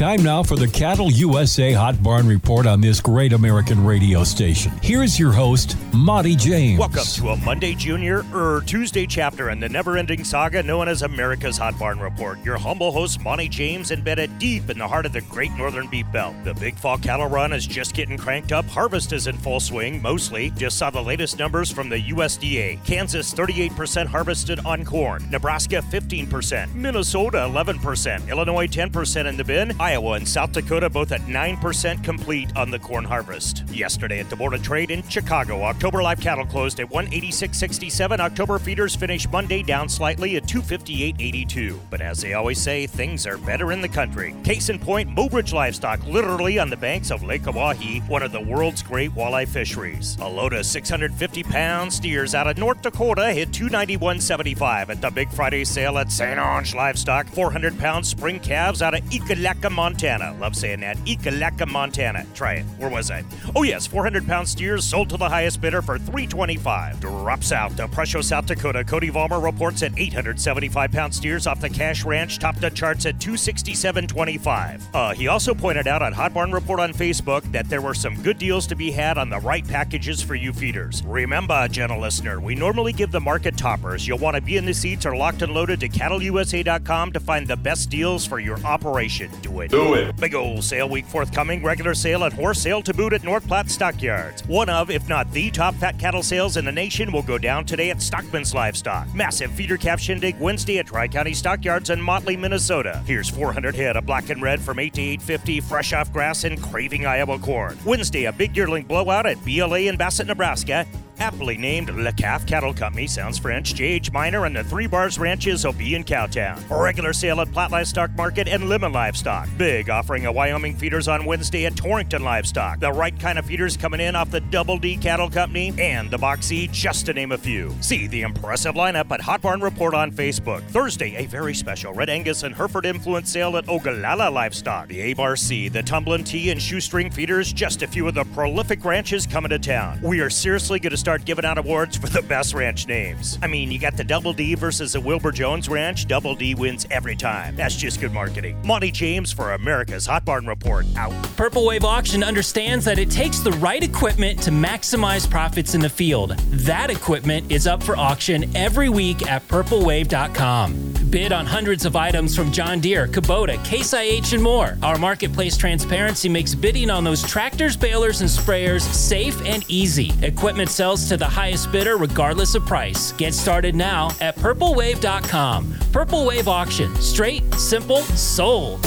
Time now for the Cattle USA Hot Barn Report on this great American radio station. Here's your host, Monte James. Welcome to a Monday Junior or Tuesday chapter in the never ending saga known as America's Hot Barn Report. Your humble host, Monte James, embedded deep in the heart of the great northern beef belt. The big fall cattle run is just getting cranked up. Harvest is in full swing, mostly. Just saw the latest numbers from the USDA. Kansas, 38% harvested on corn. Nebraska, 15%. Minnesota, 11%. Illinois, 10% in the bin. Iowa and South Dakota both at 9% complete on the corn harvest. Yesterday at the Board of Trade in Chicago, October live cattle closed at 186.67. October feeders finished Monday down slightly at 258.82. But as they always say, things are better in the country. Case in point, Mobridge Livestock, literally on the banks of Lake Oahe, one of the world's great walleye fisheries. A load of 650 pound steers out of North Dakota hit 291.75 at the Big Friday sale at St. Onge Livestock. 400 pound spring calves out of Ekalaka, Montana. Love saying that. Ekalaka, Montana. Try it. Where was I? Oh yes, 400 pound steers sold to the highest bidder for 325. Drops out to Presho, South Dakota. Cody Vollmer reports at 875 pound steers off the Cash Ranch topped the charts at 267.25. Uh, he also pointed out on Hot Barn Report on Facebook that there were some good deals to be had on the right packages for you feeders. Remember, gentle listener, we normally give the market toppers. You'll want to be in the seats or locked and loaded to cattleusa.com to find the best deals for your operation. Do it. Do it. Big old sale week forthcoming. Regular sale at horse sale to boot at North Platte Stockyards. One of, if not the top fat cattle sales in the nation will go down today at Stockman's Livestock. Massive feeder calf shindig Wednesday at Tri County Stockyards in Motley, Minnesota. Here's 400 head of black and red from 8 to 850 fresh off grass and craving Iowa corn. Wednesday, a big yearling blowout at BLA in Bassett, Nebraska aptly named Le Calf Cattle Company, sounds French, J.H. Miner, and the Three Bars Ranches will be in Cowtown. Regular sale at Platte Livestock Market and Lemmon Livestock. Big offering of Wyoming feeders on Wednesday at Torrington Livestock. The right kind of feeders coming in off the Double D Cattle Company and the Boxy, just to name a few. See the impressive lineup at Hot Barn Report on Facebook. Thursday, a very special Red Angus and Hereford influence sale at Ogallala Livestock. The ABRC, the Tumblin' Tea and Shoestring feeders, just a few of the prolific ranches coming to town. We are seriously going to start giving out awards for the best ranch names. I mean, you got the Double D versus the Wilbur Jones Ranch. Double D wins every time. That's just good marketing. Monte James for America's Hot Barn Report. Out. Purple Wave Auction understands that it takes the right equipment to maximize profits in the field. That equipment is up for auction every week at purplewave.com. Bid on hundreds of items from John Deere, Kubota, Case IH, and more. Our marketplace transparency makes bidding on those tractors, balers, and sprayers safe and easy. Equipment sells to the highest bidder regardless of price. Get started now at purplewave.com. Purple Wave Auction. Straight, simple, sold.